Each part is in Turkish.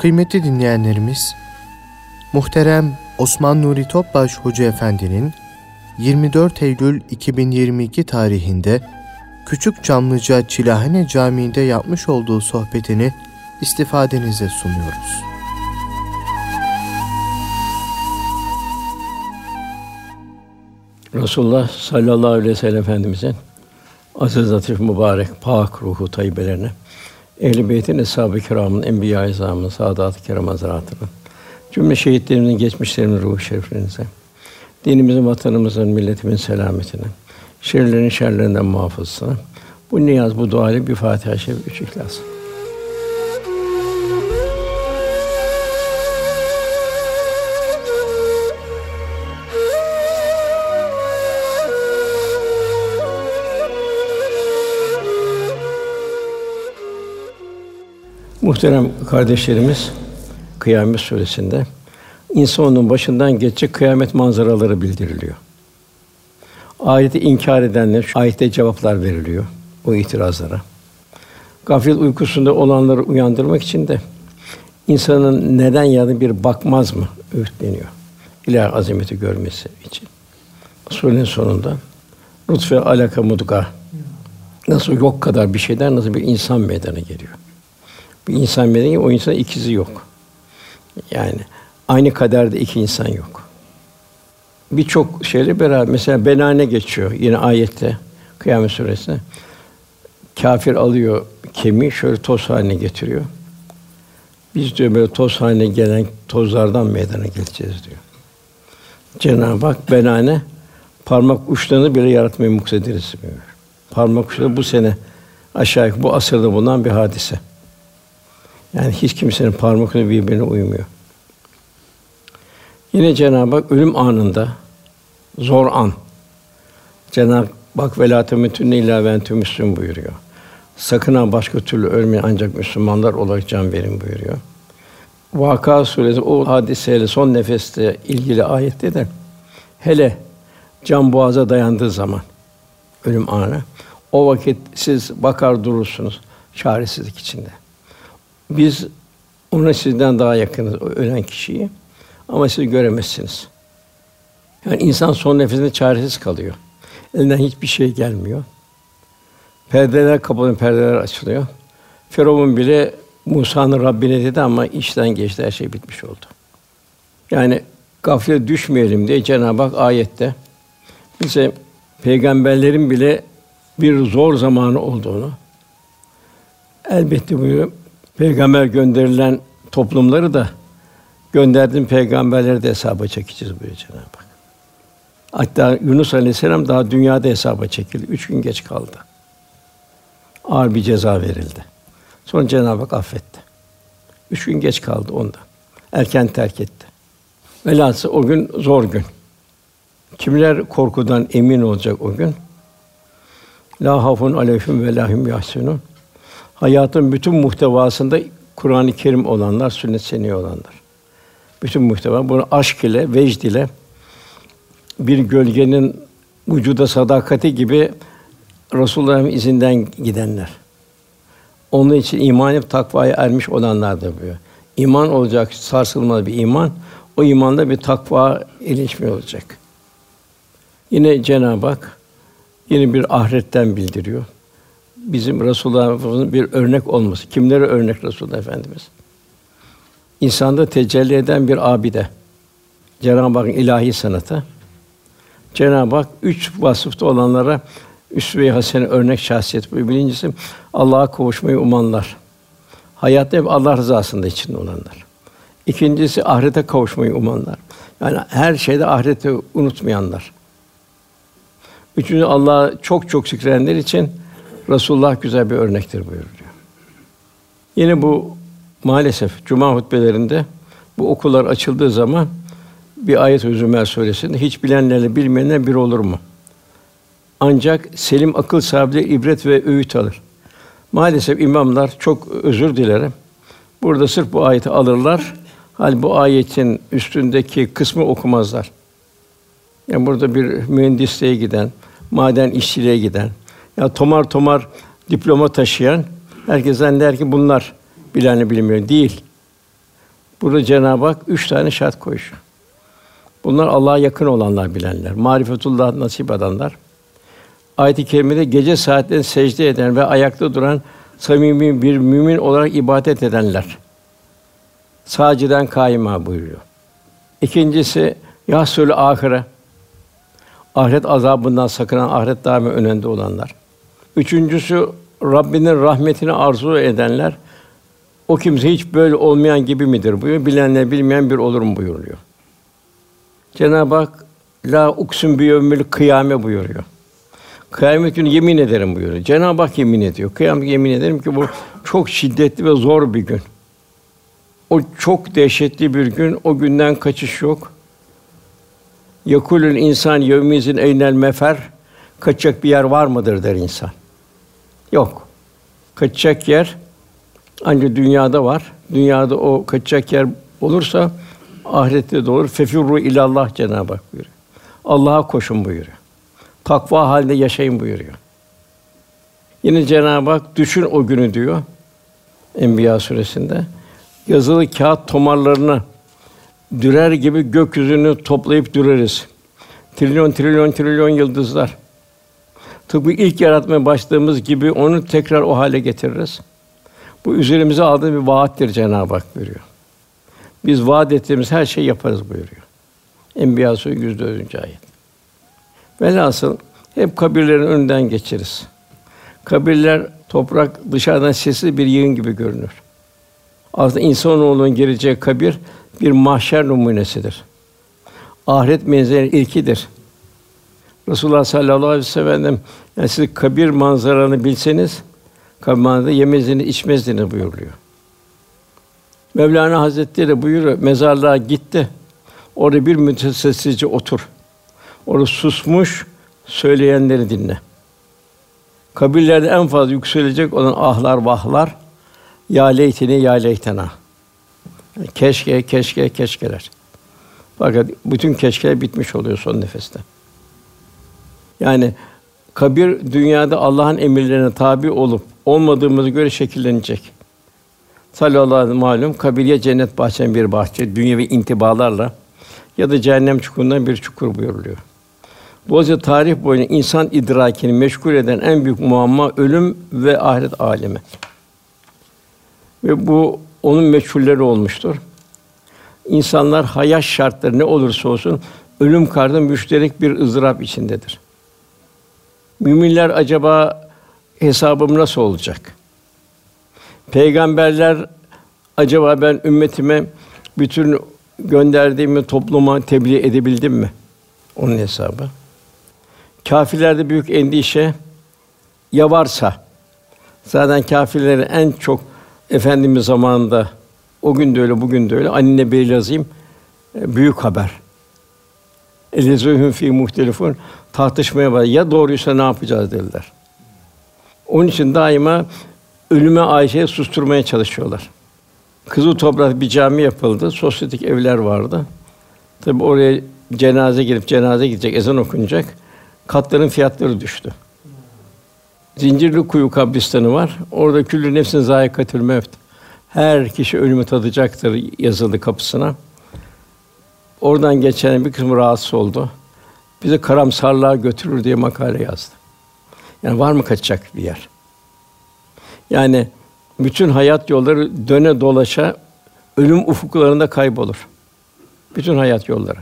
Kıymetli dinleyenlerimiz, muhterem Osman Nuri Topbaş Hoca Efendi'nin 24 Eylül 2022 tarihinde Küçük Çamlıca Çilahane Camii'nde yapmış olduğu sohbetini istifadenize sunuyoruz. Resulullah sallallahu aleyhi ve sellem Efendimizin aziz, latif, mübarek, pak ruhu tayyibelerine, ehl-i beytin, eshab-ı kiramın, enbiya-i izamın, saadat-ı kiram hazretlerinin, cümle şehitlerimizin, geçmişlerimizin ruhu şeriflerinize, dinimizin, vatanımızın, milletimizin selametine, şerlerin şerlerinden muhafızsına, bu niyaz, bu dua ile bir Fatiha-i Şerif, üç İhlas. Muhterem kardeşlerimiz, Kıyamet Suresi'nde insanın başından geçecek kıyamet manzaraları bildiriliyor. Ayeti inkar edenler şu ayette cevaplar veriliyor o itirazlara. Gaflet uykusunda olanları uyandırmak için de insanın neden ya bir bakmaz mı öğütleniyor. İlahi azameti görmesi için. Surenin sonunda lütfe alaka mudga nasıl yok kadar bir şeyden nasıl bir insan meydana geliyor. Bir insan meydana o insan ikizi yok. Yani aynı kaderde iki insan yok. Birçok şeyle beraber mesela benane geçiyor yine ayette Kıyamet Suresi'nde. Kafir alıyor kemiği şöyle toz haline getiriyor. Biz diyor böyle toz haline gelen tozlardan meydana geleceğiz diyor. Cenab-ı Hak benane parmak uçlarını bile yaratmayı muktedirisi diyor. Parmak uçları bu sene aşağı bu asırda bulunan bir hadise. Yani hiç kimsenin parmak ucu birbirine uymuyor. Yine Cenab-ı Hak ölüm anında zor an. Cenab-ı Hak velâ temutünne illâ ve entüm müslüm buyuruyor. Sakın ha başka türlü ölmeyin ancak Müslümanlar olarak can verin buyuruyor. Vaka suresi o hadiseyle son nefeste ilgili ayette de hele can boğaza dayandığı zaman ölüm anı o vakit siz bakar durursunuz çaresizlik içinde. Biz ona sizden daha yakınız ölen kişiyi ama siz göremezsiniz. Yani insan son nefesinde çaresiz kalıyor. Elinden hiçbir şey gelmiyor. Perdeler kapanıyor, perdeler açılıyor. Firavun bile Musa'nın Rabbine dedi ama işten geçti, her şey bitmiş oldu. Yani gaflete düşmeyelim diye Cenab-ı Hak ayette bize peygamberlerin bile bir zor zamanı olduğunu elbette buyuruyor. Peygamber gönderilen toplumları da gönderdiğim peygamberleri de hesaba çekeceğiz buyuruyor Cenab-ı Hak. Hatta Yunus Aleyhisselam daha dünyada hesaba çekildi. Üç gün geç kaldı. Ağır bir ceza verildi. Sonra Cenab-ı Hak affetti. Üç gün geç kaldı onda. Erken terk etti. Velhâsıl o gün zor gün. Kimler korkudan emin olacak o gün? La hafun aleyhim ve lahum yahsunun. Hayatın bütün muhtevasında Kur'an-ı Kerim olanlar, sünnet seni olanlar. Bütün muhteva bunu aşk ile, vecd ile bir gölgenin vücuda sadakati gibi Resulullah'ın izinden gidenler. Onun için iman edip takvaya ermiş olanlar da böyle. İman olacak, sarsılmaz bir iman. O imanda bir takva ilişme olacak. Yine Cenab-ı Hak yine bir ahiretten bildiriyor. Bizim Resulullah'ın bir örnek olması. Kimlere örnek Resulullah Efendimiz? İnsanda tecelli eden bir abide. Cenab-ı Hakk'ın ilahi sanatı. Cenab-ı Hak üç vasıfta olanlara üsve-i hasene örnek şahsiyet bu. Birincisi Allah'a kavuşmayı umanlar. Hayatta hep Allah rızasında içinde olanlar. İkincisi ahirete kavuşmayı umanlar. Yani her şeyde ahireti unutmayanlar. Üçüncü Allah'a çok çok zikredenler için Resulullah güzel bir örnektir buyuruyor. Yine bu maalesef cuma hutbelerinde bu okullar açıldığı zaman bir ayet-i Zümer suresinde hiç bilenlerle bilmeyenler bir olur mu? Ancak selim akıl sahibi ibret ve öğüt alır. Maalesef imamlar çok özür dilerim. Burada sırf bu ayeti alırlar. Hal bu ayetin üstündeki kısmı okumazlar. Yani burada bir mühendisliğe giden, maden işçiliğe giden, ya tomar tomar diploma taşıyan herkes zanneder ki bunlar bilenle bilmiyor. Değil. Burada Cenab-ı Hak üç tane şart koyuyor. Bunlar Allah'a yakın olanlar bilenler, marifetullah nasip edenler. Ayet-i kerimede gece saatlerinde secde eden ve ayakta duran samimi bir mümin olarak ibadet edenler. Saciden kaima buyuruyor. İkincisi yahsulü ahire. Ahiret azabından sakınan, ahiret daimi önünde olanlar. Üçüncüsü Rabbinin rahmetini arzu edenler. O kimse hiç böyle olmayan gibi midir buyuruyor. Bilenler bilmeyen bir olur mu buyuruyor. Cenab-ı Hak la uksun bi yevmil kıyame buyuruyor. Kıyamet günü yemin ederim buyuruyor. Cenab-ı Hak yemin ediyor. Kıyamet yemin ederim ki bu çok şiddetli ve zor bir gün. O çok dehşetli bir gün. O günden kaçış yok. Yekulül insan yevmizin eynel mefer. Kaçacak bir yer var mıdır der insan. Yok. Kaçacak yer ancak dünyada var. Dünyada o kaçacak yer olursa ahirette de olur. Fefirru ilallah Cenab-ı Hak buyuruyor. Allah'a koşun buyuruyor. Takva halinde yaşayın buyuruyor. Yine Cenab-ı Hak düşün o günü diyor. Enbiya suresinde yazılı kağıt tomarlarını dürer gibi gökyüzünü toplayıp düreriz. Trilyon trilyon trilyon yıldızlar. Tıpkı ilk yaratmaya başladığımız gibi onu tekrar o hale getiririz. Bu üzerimize aldığı bir vaattir Cenab-ı Hak buyuruyor. Biz vaat ettiğimiz her şeyi yaparız buyuruyor. Enbiya Suresi 104. ayet. Velhasıl hep kabirlerin önünden geçeriz. Kabirler toprak dışarıdan sessiz bir yığın gibi görünür. Aslında insanoğlunun geleceği kabir bir mahşer numunesidir. Ahiret menzili ilkidir. Resulullah sallallahu aleyhi ve sellem yani siz kabir manzaranı bilseniz kabir manzarada yemezdiniz, içmezdiniz buyuruyor. Mevlana Hazretleri buyuruyor, mezarlığa gitti. Orada bir müddet sessizce otur. Orada susmuş, söyleyenleri dinle. Kabirlerde en fazla yükselecek olan ahlar, vahlar, ya leytini, ya leytena. Keşke, keşke, keşkeler. Fakat bütün keşkeler bitmiş oluyor son nefeste. Yani kabir dünyada Allah'ın emirlerine tabi olup olmadığımızı göre şekillenecek. Sallallahu aleyhi ve malum kabir ya cennet bahçen bir bahçe dünyevi intibalarla ya da cehennem çukurundan bir çukur buyuruluyor. Dolayısıyla tarih boyunca insan idrakini meşgul eden en büyük muamma ölüm ve ahiret alemi. Ve bu onun meçhulleri olmuştur. İnsanlar hayat şartları ne olursa olsun ölüm karşısında müşterek bir ızdırap içindedir. Müminler acaba hesabım nasıl olacak? Peygamberler acaba ben ümmetime bütün gönderdiğimi topluma tebliğ edebildim mi? Onun hesabı. Kâfirlerde büyük endişe ya varsa zaten kâfirlerin en çok efendimiz zamanında o gün de öyle, bugün de öyle. Anne bir lazim e, büyük haber. Elezühüm fi muhtelifun tartışmaya var. Ya doğruysa ne yapacağız dediler. Onun için daima ölüme Ayşe'yi susturmaya çalışıyorlar. Kızıl Toprak bir cami yapıldı. Sosyetik evler vardı. Tabi oraya cenaze gelip cenaze gidecek, ezan okunacak. Katların fiyatları düştü. Zincirli Kuyu kabristanı var. Orada küllü nefsin zayikatül mevt. Her kişi ölümü tadacaktır yazıldı kapısına. Oradan geçen bir kısmı rahatsız oldu. Bizi karamsarlığa götürür diye makale yazdı. Yani var mı kaçacak bir yer? Yani bütün hayat yolları döne dolaşa ölüm ufuklarında kaybolur. Bütün hayat yolları.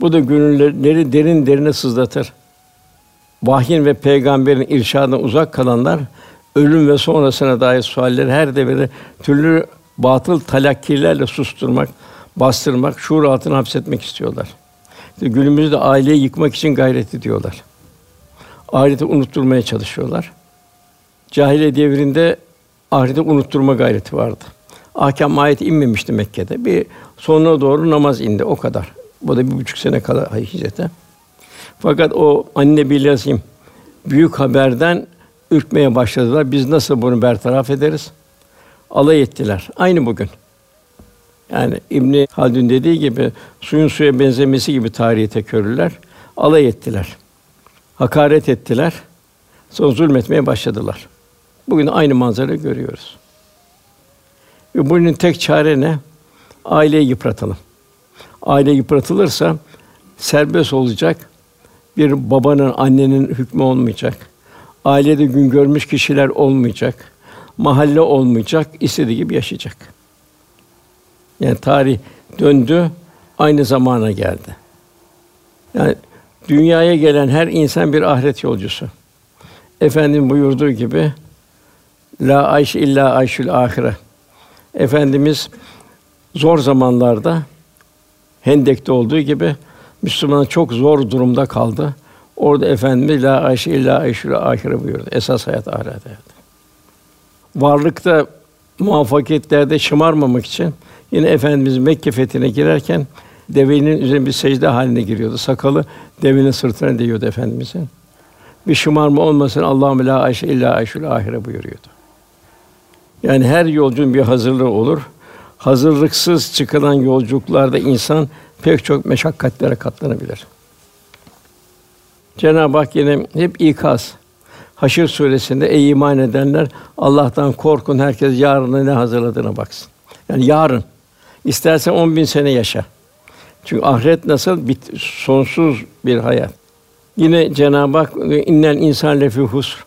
Bu da gönülleri derin derine sızlatır. Vahyin ve peygamberin irşadından uzak kalanlar ölüm ve sonrasına dair sualleri her devirde türlü batıl talakkilerle susturmak, bastırmak, şuur altına hapsetmek istiyorlar. İşte günümüzde aileyi yıkmak için gayret ediyorlar. Ahireti unutturmaya çalışıyorlar. Cahiliye devrinde ahireti unutturma gayreti vardı. Ahkam ayet inmemişti Mekke'de. Bir sonuna doğru namaz indi o kadar. Bu da bir buçuk sene kala hicrete. Fakat o anne bilazim büyük haberden ürkmeye başladılar. Biz nasıl bunu bertaraf ederiz? Alay ettiler. Aynı bugün. Yani İbn Haldun dediği gibi suyun suya benzemesi gibi tarihi tekörürler. Alay ettiler. Hakaret ettiler. Sonra zulmetmeye başladılar. Bugün aynı manzarayı görüyoruz. Ve bunun tek çare ne? aileyi yıpratalım. Aile yıpratılırsa serbest olacak bir babanın, annenin hükmü olmayacak. Ailede gün görmüş kişiler olmayacak. Mahalle olmayacak, istediği gibi yaşayacak. Yani tarih döndü, aynı zamana geldi. Yani dünyaya gelen her insan bir ahiret yolcusu. Efendim buyurduğu gibi la ayş illa ayşül ahire. Efendimiz zor zamanlarda Hendek'te olduğu gibi Müslüman çok zor durumda kaldı. Orada Efendimiz la ayşe illa ayşül ahire buyurdu. Esas hayat ahiret hayatı. Varlıkta muvaffakiyetlerde şımarmamak için yine Efendimiz Mekke fethine girerken devenin üzerine bir secde haline giriyordu. Sakalı devenin sırtına değiyordu efendimizin. Bir şımarma olmasın Allahu la ayşe illa ayşül ahire buyuruyordu. Yani her yolcunun bir hazırlığı olur. Hazırlıksız çıkılan yolculuklarda insan pek çok meşakkatlere katlanabilir. Cenab-ı Hak yine hep ikaz. Haşr suresinde ey iman edenler Allah'tan korkun herkes yarına ne hazırladığına baksın. Yani yarın istersen on bin sene yaşa. Çünkü ahiret nasıl bit sonsuz bir hayat. Yine Cenab-ı Hak innel insan lefi husr.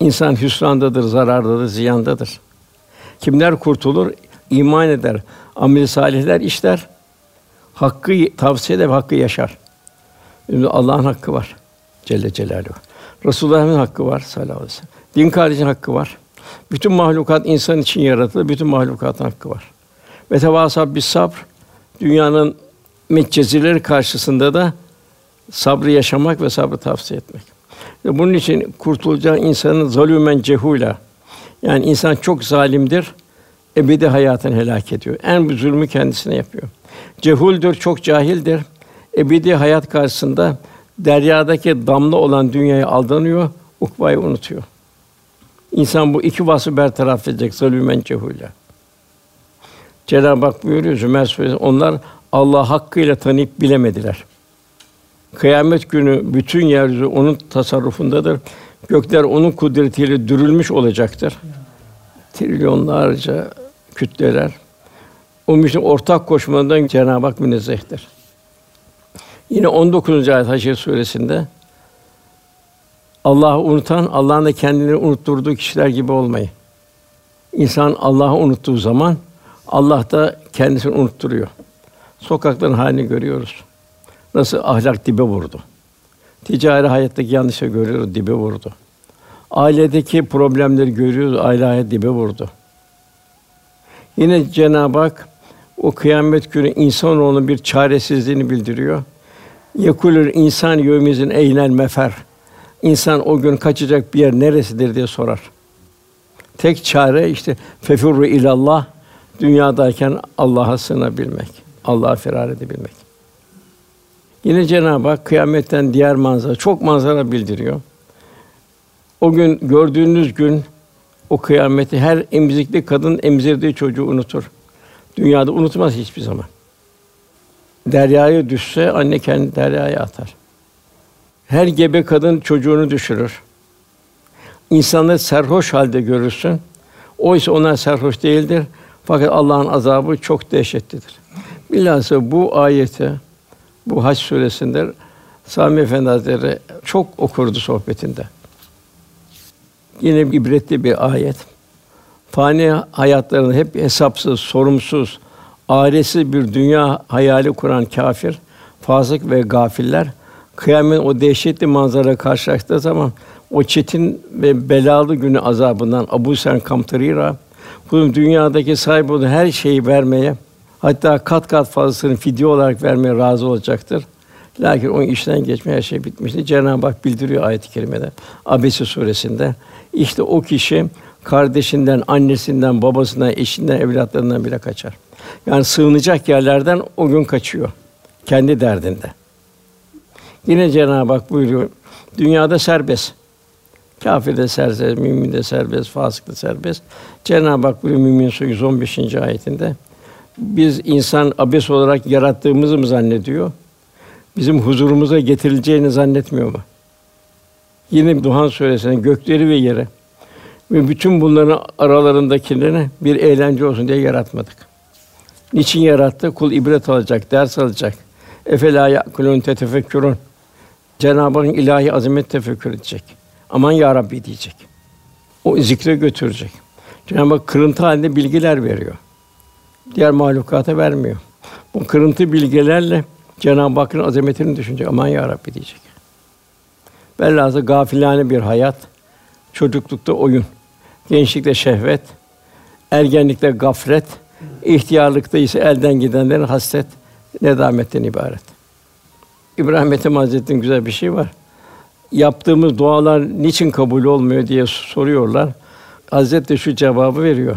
İnsan hüsrandadır, zarardadır, ziyandadır. Kimler kurtulur? İman eder, amel salihler işler, hakkı tavsiye eder, hakkı yaşar. Şimdi Allah'ın hakkı var Celle Celaluhu. Resulullah'ın hakkı var sallallahu aleyhi ve sellem. Din kardeşin hakkı var. Bütün mahlukat insan için yaratıldı. Bütün mahlukatın hakkı var. Ve tevasab bis sabr dünyanın metcezileri karşısında da sabrı yaşamak ve sabrı tavsiye etmek. Ve bunun için kurtulacağı insanın zalümen cehula. Yani insan çok zalimdir, ebedi hayatını helak ediyor. En büyük zulmü kendisine yapıyor. Cehuldür, çok cahildir. Ebedi hayat karşısında deryadaki damla olan dünyayı aldanıyor, ukbayı unutuyor. İnsan bu iki vasfı bertaraf edecek zalümen cehula. Cenab-ı Hak buyuruyor Zümer Suresi, onlar Allah hakkıyla tanıyıp bilemediler. Kıyamet günü bütün yeryüzü onun tasarrufundadır. Gökler onun kudretiyle dürülmüş olacaktır. Trilyonlarca kütleler. O için ortak koşmadan Cenab-ı Hak münezzehtir. Yine 19. ayet Haşr suresinde Allah'ı unutan, Allah'ın da kendini unutturduğu kişiler gibi olmayın. İnsan Allah'ı unuttuğu zaman Allah da kendisini unutturuyor. Sokakların halini görüyoruz. Nasıl ahlak dibe vurdu. Ticari hayattaki yanlışları görüyoruz, dibe vurdu. Ailedeki problemleri görüyoruz, aile hayat dibe vurdu. Yine Cenab-ı Hak o kıyamet günü insanoğlunun bir çaresizliğini bildiriyor. Yekulür insan yevmizin eynel mefer. İnsan o gün kaçacak bir yer neresidir diye sorar. Tek çare işte fefurru ilallah dünyadayken Allah'a sığınabilmek, Allah'a firar edebilmek. Yine Cenab-ı Hak kıyametten diğer manzara, çok manzara bildiriyor. O gün gördüğünüz gün o kıyameti her emzikli kadın emzirdiği çocuğu unutur. Dünyada unutmaz hiçbir zaman. Deryaya düşse anne kendi deryaya atar. Her gebe kadın çocuğunu düşürür. İnsanları serhoş halde görürsün. Oysa onlar serhoş değildir. Fakat Allah'ın azabı çok dehşetlidir. Bilhassa bu ayeti bu Hac suresinde Sami Efendi Hazretleri çok okurdu sohbetinde. Yine ibretli bir ayet. Fani hayatlarını hep hesapsız, sorumsuz, ailesiz bir dünya hayali kuran kafir, fasık ve gafiller kıyamet o dehşetli manzara karşılaştığı zaman o çetin ve belalı günü azabından Abu Sen Kamtarira bu dünyadaki sahip olduğu her şeyi vermeye hatta kat kat fazlasını fidye olarak vermeye razı olacaktır. Lakin o işten geçme her şey bitmişti. Cenab-ı Hak bildiriyor ayet-i kerimede Abese suresinde. İşte o kişi kardeşinden, annesinden, babasından, eşinden, evlatlarından bile kaçar. Yani sığınacak yerlerden o gün kaçıyor. Kendi derdinde. Yine Cenab-ı Hak buyuruyor, dünyada serbest. Kafir de serbest, mümin de serbest, fasık da serbest. Cenab-ı Hak buyuruyor Mümin Suresi 115. ayetinde. Biz insan abes olarak yarattığımızı mı zannediyor? Bizim huzurumuza getirileceğini zannetmiyor mu? Yine Duhan suresinde gökleri ve yere ve bütün bunların aralarındakilerini bir eğlence olsun diye yaratmadık. Niçin yarattı? Kul ibret alacak, ders alacak. Efela yakulun tetefekkürün. Cenab-ı Hakk'ın ilahi azamet tefekkür edecek. Aman ya Rabbi diyecek. O zikre götürecek. Cenab-ı Hak kırıntı halinde bilgiler veriyor. Diğer mahlukata vermiyor. Bu kırıntı bilgilerle Cenab-ı Hakk'ın azametini düşünecek. Aman ya Rabbi diyecek. Velhâsıl gafilane bir hayat, çocuklukta oyun, gençlikte şehvet, ergenlikte gaflet, ihtiyarlıkta ise elden gidenlerin hasret, nedametten ibaret. İbrahim Ethem Hazretleri'nin güzel bir şey var. Yaptığımız dualar niçin kabul olmuyor diye soruyorlar. Hazret de şu cevabı veriyor.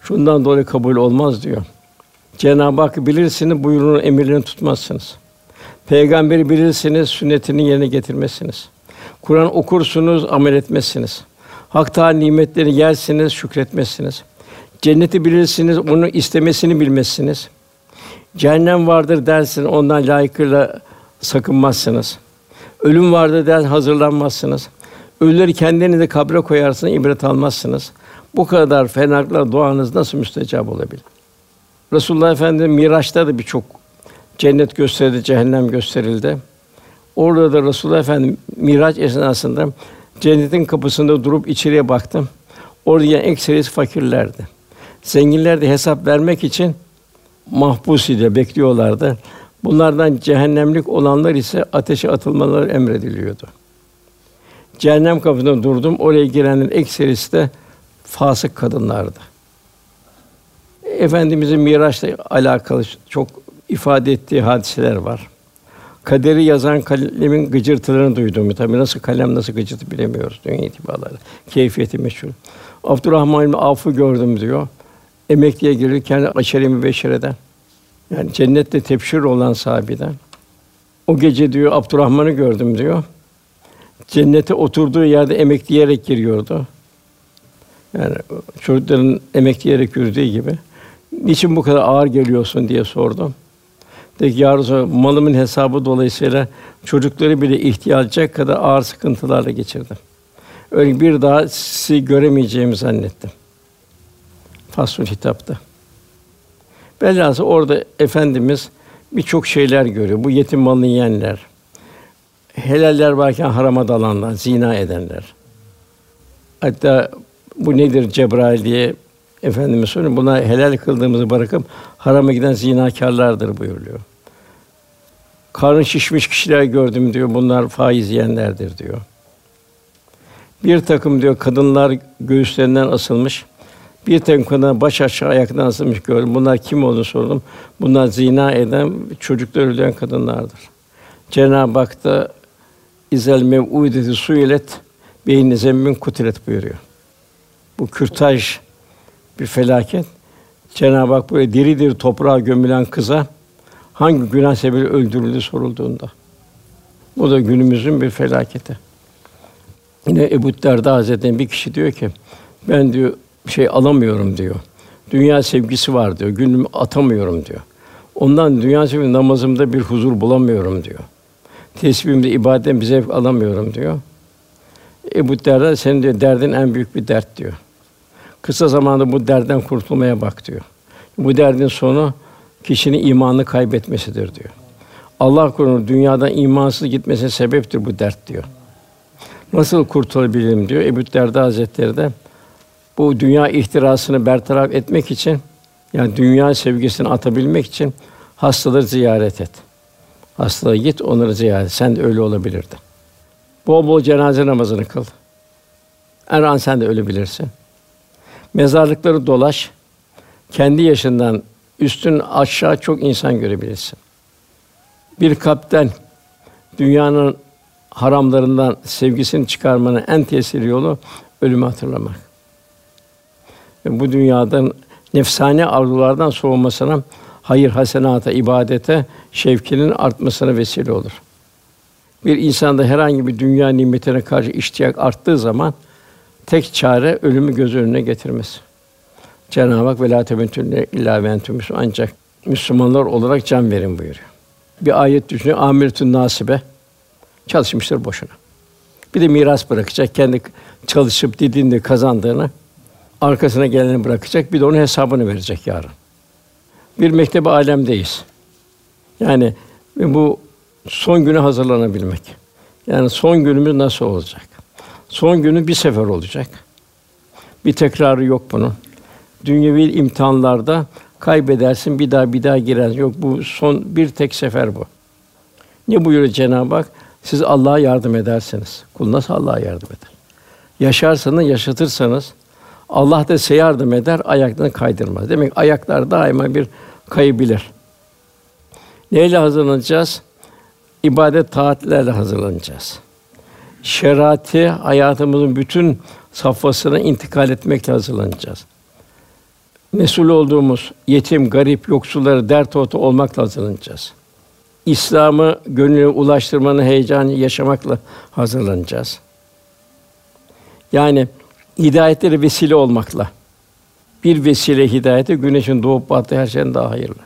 Şundan dolayı kabul olmaz diyor. Cenab-ı Hak bilirsiniz, buyruğunun emirlerini tutmazsınız. Peygamberi bilirsiniz, sünnetini yerine getirmezsiniz. Kur'an okursunuz, amel etmezsiniz. Hak nimetleri yersiniz, şükretmezsiniz. Cenneti bilirsiniz, onu istemesini bilmezsiniz. Cehennem vardır dersin, ondan layıkıyla sakınmazsınız. Ölüm vardır der, hazırlanmazsınız. Ölüleri kendinizi kabre koyarsınız, ibret almazsınız. Bu kadar fenalıkla duanız nasıl müstecab olabilir? Resulullah Efendimiz Miraç'ta da birçok cennet gösterildi, cehennem gösterildi. Orada da Resulullah Efendimiz Miraç esnasında cennetin kapısında durup içeriye baktım. Orada yani ekserisi fakirlerdi. Zenginler de hesap vermek için mahpus ile bekliyorlardı. Bunlardan cehennemlik olanlar ise ateşe atılmaları emrediliyordu. Cehennem kapısında durdum. Oraya girenlerin ekserisi de fasık kadınlardı. Efendimizin Miraç'la alakalı çok ifade ettiği hadiseler var. Kaderi yazan kalemin gıcırtılarını duydum. Tabii nasıl kalem nasıl gıcırtı bilemiyoruz dünya itibarları. Keyfiyeti meşhur. Abdurrahman İbni Avf'ı gördüm diyor. Emekliye gelirken aşere-i beşereden. Yani cennette tepşir olan sahabeden. O gece diyor Abdurrahman'ı gördüm diyor. Cennete oturduğu yerde emekleyerek giriyordu. Yani çocukların emekleyerek yürüdüğü gibi. Niçin bu kadar ağır geliyorsun diye sordum. Dedi ki, ya malımın hesabı dolayısıyla çocukları bile ihtiyacı kadar ağır sıkıntılarla geçirdim. Öyle bir daha sizi göremeyeceğimi zannettim. Fasul hitapta. Velhâsıl orada Efendimiz birçok şeyler görüyor. Bu yetim malını yiyenler, helaller varken harama dalanlar, zina edenler. Hatta bu nedir Cebrail diye Efendimiz soruyor. Buna helal kıldığımızı bırakıp harama giden zinakârlardır buyuruyor. Karın şişmiş kişiler gördüm diyor. Bunlar faiz yiyenlerdir diyor. Bir takım diyor kadınlar göğüslerinden asılmış. Bir takım baş aşağı ayaktan asılmış gördüm. Bunlar kim olduğunu sordum. Bunlar zina eden, çocuklar öldüren kadınlardır. Cenab-ı Hak da izel mev'udeti suilet beyni zemmin kutilet buyuruyor. Bu kürtaj bir felaket. Cenab-ı Hak böyle diri diri toprağa gömülen kıza hangi günah sebebiyle öldürüldü sorulduğunda. Bu da günümüzün bir felaketi. Yine Ebu Derda Hazretleri'nin bir kişi diyor ki, ben diyor şey alamıyorum diyor. Dünya sevgisi var diyor. Günümü atamıyorum diyor. Ondan dünya sevgisi namazımda bir huzur bulamıyorum diyor. Tesbihimde ibadetten bir zevk alamıyorum diyor. Ebu Derda senin diyor derdin en büyük bir dert diyor. Kısa zamanda bu derden kurtulmaya bak diyor. Bu derdin sonu kişinin imanını kaybetmesidir diyor. Allah korusun dünyadan imansız gitmesine sebeptir bu dert diyor. Nasıl kurtulabilirim diyor. Ebu Derda Hazretleri de bu dünya ihtirasını bertaraf etmek için yani dünya sevgisini atabilmek için hastaları ziyaret et. Hastalara git, onları ziyaret. Sen de öyle olabilirdi. Bol bol cenaze namazını kıl. Her an sen de ölebilirsin. Mezarlıkları dolaş. Kendi yaşından üstün aşağı çok insan görebilirsin. Bir kapten dünyanın haramlarından sevgisini çıkarmanın en tesirli yolu ölümü hatırlamak. Bu dünyadan nefsane arzulardan soğumasına, hayır hasenata, ibadete şevkinin artmasına vesile olur. Bir insanda herhangi bir dünya nimetine karşı iştiyak arttığı zaman tek çare ölümü göz önüne getirmesi. Cenab-ı Hak velâ temetünne illâ ancak Müslümanlar olarak can verin buyuruyor. Bir ayet düşünün. Amiretün nasibe çalışmıştır boşuna. Bir de miras bırakacak. Kendi çalışıp didinde kazandığını arkasına geleni bırakacak. Bir de onun hesabını verecek yarın. bir mektep alemdeyiz. Yani bu son güne hazırlanabilmek. Yani son günümüz nasıl olacak? Son günü bir sefer olacak. Bir tekrarı yok bunun. Dünyevi imtihanlarda kaybedersin, bir daha bir daha girersin. Yok bu son bir tek sefer bu. Ne buyuruyor Cenab-ı Hak? Siz Allah'a yardım ederseniz. Kul nasıl Allah'a yardım eder? Yaşarsanız, yaşatırsanız Allah da size yardım eder, ayaklarını kaydırmaz. Demek ayaklar daima bir kayabilir. Neyle hazırlanacağız? İbadet taatlerle hazırlanacağız. Şerati hayatımızın bütün safhasına intikal etmekle hazırlanacağız. Mesul olduğumuz yetim, garip, yoksulları dert orta olmakla hazırlanacağız. İslam'ı gönüle ulaştırmanın heyecanı yaşamakla hazırlanacağız. Yani hidayetleri vesile olmakla. Bir vesile hidayete güneşin doğup battığı her şeyden daha hayırlı.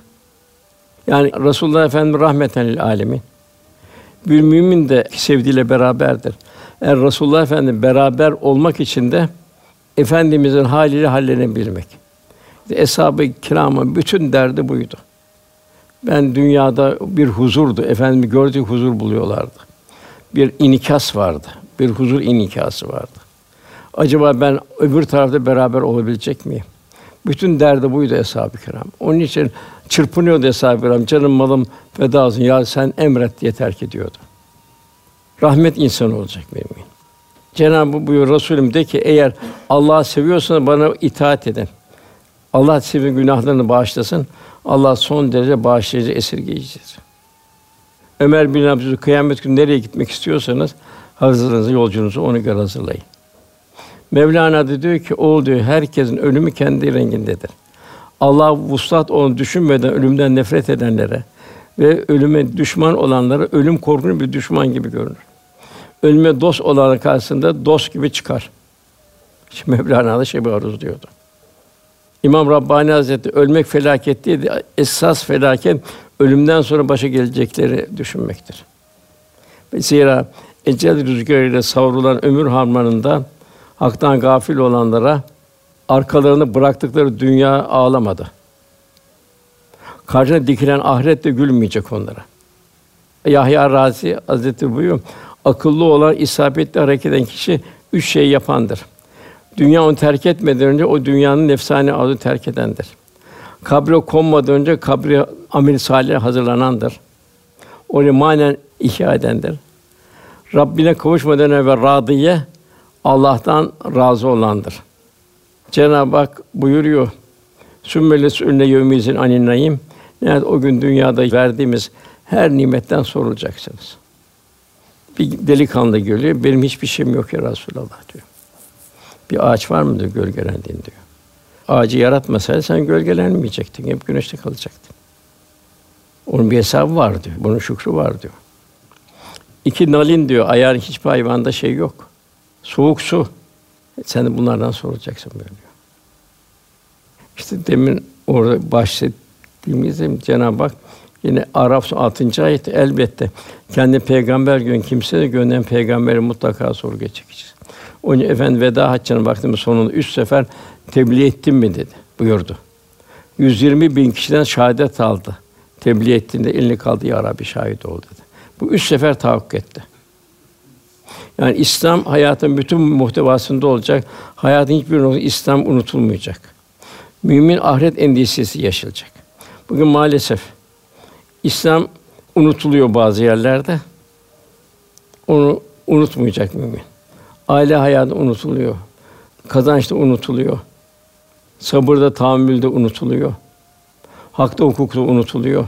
Yani Resulullah Efendimiz rahmeten lil alemin. Bir mümin de sevdiğiyle beraberdir. Eğer Resulullah Efendimiz beraber olmak için de efendimizin haliyle hallenebilmek. İşte Eshab-ı kiramın bütün derdi buydu. Ben dünyada bir huzurdu. Efendimi gördüğü huzur buluyorlardı. Bir inikas vardı. Bir huzur inikası vardı. Acaba ben öbür tarafta beraber olabilecek miyim? Bütün derdi buydu eshab-ı kiram. Onun için çırpınıyordu eshab-ı kiram. Canım malım feda olsun. Ya sen emret diye terk ediyordu. Rahmet insan olacak mümin. Cenab-ı buyur Resulüm de ki eğer Allah'ı seviyorsanız bana itaat edin. Allah sizin günahlarını bağışlasın. Allah son derece bağışlayıcı, esirgeyicidir. Ömer bin Abdülaziz kıyamet günü nereye gitmek istiyorsanız hazırlığınızı, yolculuğunuzu ona göre hazırlayın. Mevlana da diyor ki oğul diyor herkesin ölümü kendi rengindedir. Allah vuslat onu düşünmeden ölümden nefret edenlere ve ölüme düşman olanlara ölüm korkunç bir düşman gibi görünür. Ölüme dost olanlar karşısında dost gibi çıkar. Şimdi Mevlana da şey aruz diyordu. İmam Rabbani Hazretleri ölmek felaket değil, esas felaket ölümden sonra başa gelecekleri düşünmektir. Zira ecel rüzgarıyla savrulan ömür harmanında haktan gafil olanlara arkalarını bıraktıkları dünya ağlamadı. Karşına dikilen ahiret de gülmeyecek onlara. Yahya Razi Hazretleri buyuruyor, akıllı olan isabetli hareket eden kişi üç şey yapandır. Dünya onu terk etmeden önce o dünyanın nefsani arzu terk edendir. Kabre konmadan önce kabri amel salih hazırlanandır. Oraya manen ihya edendir. Rabbine kavuşmadan evvel radiye Allah'tan razı olandır. Cenab-ı Hak buyuruyor. Sümmeles ünne yevmizin anin naim. Yani o gün dünyada verdiğimiz her nimetten sorulacaksınız. Bir delikanlı geliyor. Benim hiçbir şeyim yok ya Resulallah diyor. Bir ağaç var mı diyor gölgelendiğin diyor. Ağacı yaratmasaydı sen gölgelenmeyecektin. Hep güneşte kalacaktın. Onun bir hesabı var diyor. Bunun şükrü var diyor. İki nalin diyor. Ayağın hiçbir hayvanda şey yok. Soğuk su. Sen de bunlardan soracaksın böyle diyor. İşte demin orada bahsettiğimizde Cenab-ı Hak yine Araf 6. ayet elbette kendi peygamber gün kimse de gönderen peygamberi mutlaka sorguya çekeceğiz. Onun için efendim veda haccına baktığımız sonunda üç sefer tebliğ ettim mi dedi buyurdu. 120 bin kişiden şehadet aldı. Tebliğ ettiğinde elini kaldı ya Rabbi şahit ol dedi. Bu üç sefer tahakkuk etti. Yani İslam hayatın bütün muhtevasında olacak. Hayatın hiçbir noktada İslam unutulmayacak. Mümin ahiret endişesi yaşayacak. Bugün maalesef İslam unutuluyor bazı yerlerde. Onu unutmayacak mümin. Aile hayatı unutuluyor. Kazanç da unutuluyor. Sabırda, tahammülde unutuluyor. Hakta, hukukta unutuluyor.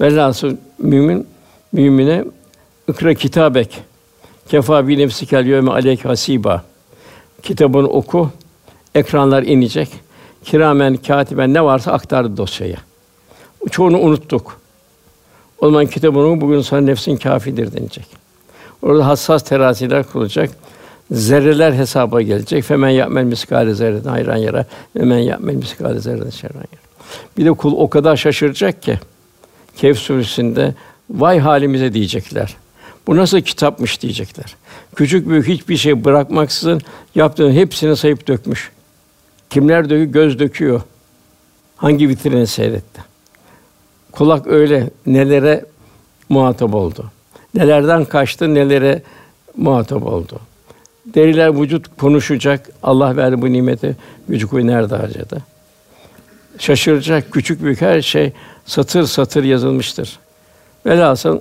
Velhasıl mümin mümine ikra kitabek kefa bi nefsikel yevme aleyk hasiba. Kitabını oku. Ekranlar inecek. Kiramen katiben ne varsa aktardı dosyaya. Çoğunu unuttuk. O zaman kitabını bugün sana nefsin kafidir denecek. Orada hassas teraziler kurulacak. Zerreler hesaba gelecek. Femen ya'mel miskale zerreden hayran yara ve men ya'mel miskale zerreden şerran yara. Bir de kul o kadar şaşıracak ki Kehf suresinde vay halimize diyecekler. Bu nasıl kitapmış diyecekler. Küçük büyük hiçbir şey bırakmaksızın yaptığın hepsini sayıp dökmüş. Kimler döküyor? Göz döküyor. hangi vitrini seyretti. Kulak öyle nelere muhatap oldu. Nelerden kaçtı, nelere muhatap oldu. Deriler vücut konuşacak. Allah verdi bu nimeti. Gücü kuvvet nerede harcadı? Şaşıracak küçük büyük her şey satır satır yazılmıştır. Velhasıl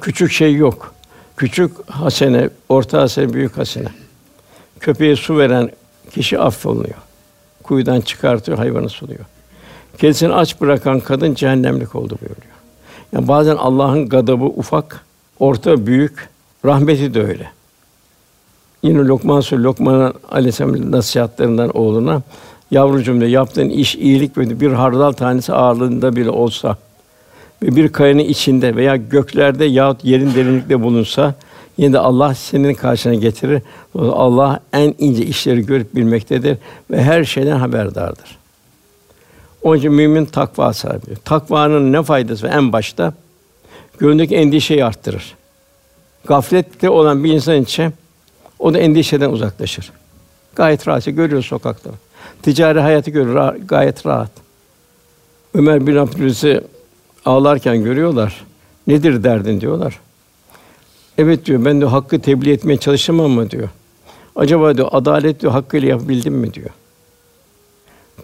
küçük şey yok. Küçük hasene, orta hasene, büyük hasene. Köpeğe su veren kişi affolunuyor. Kuyudan çıkartıyor, hayvanı suluyor. Kendisini aç bırakan kadın cehennemlik oldu buyuruyor. Yani bazen Allah'ın gadabı ufak, orta büyük, rahmeti de öyle. Yine Lokman Suresi Lokman Aleyhisselam nasihatlerinden oğluna yavrucuğum diyor yaptığın iş iyilik ve bir hardal tanesi ağırlığında bile olsa bir kayanın içinde veya göklerde yahut yerin derinlikte bulunsa yine de Allah senin karşına getirir. Allah en ince işleri görüp bilmektedir ve her şeyden haberdardır. Onun için mümin takva sahibi. Takvanın ne faydası? En başta gönlündeki endişeyi arttırır. Gaflette olan bir insan için o da endişeden uzaklaşır. Gayet rahat görüyor sokakta. Ticari hayatı görüyor gayet rahat. Ömer bin Abdülaziz'i ağlarken görüyorlar. Nedir derdin diyorlar. Evet diyor ben de hakkı tebliğ etmeye çalıştım ama diyor. Acaba diyor adalet diyor hakkıyla yapabildim mi diyor.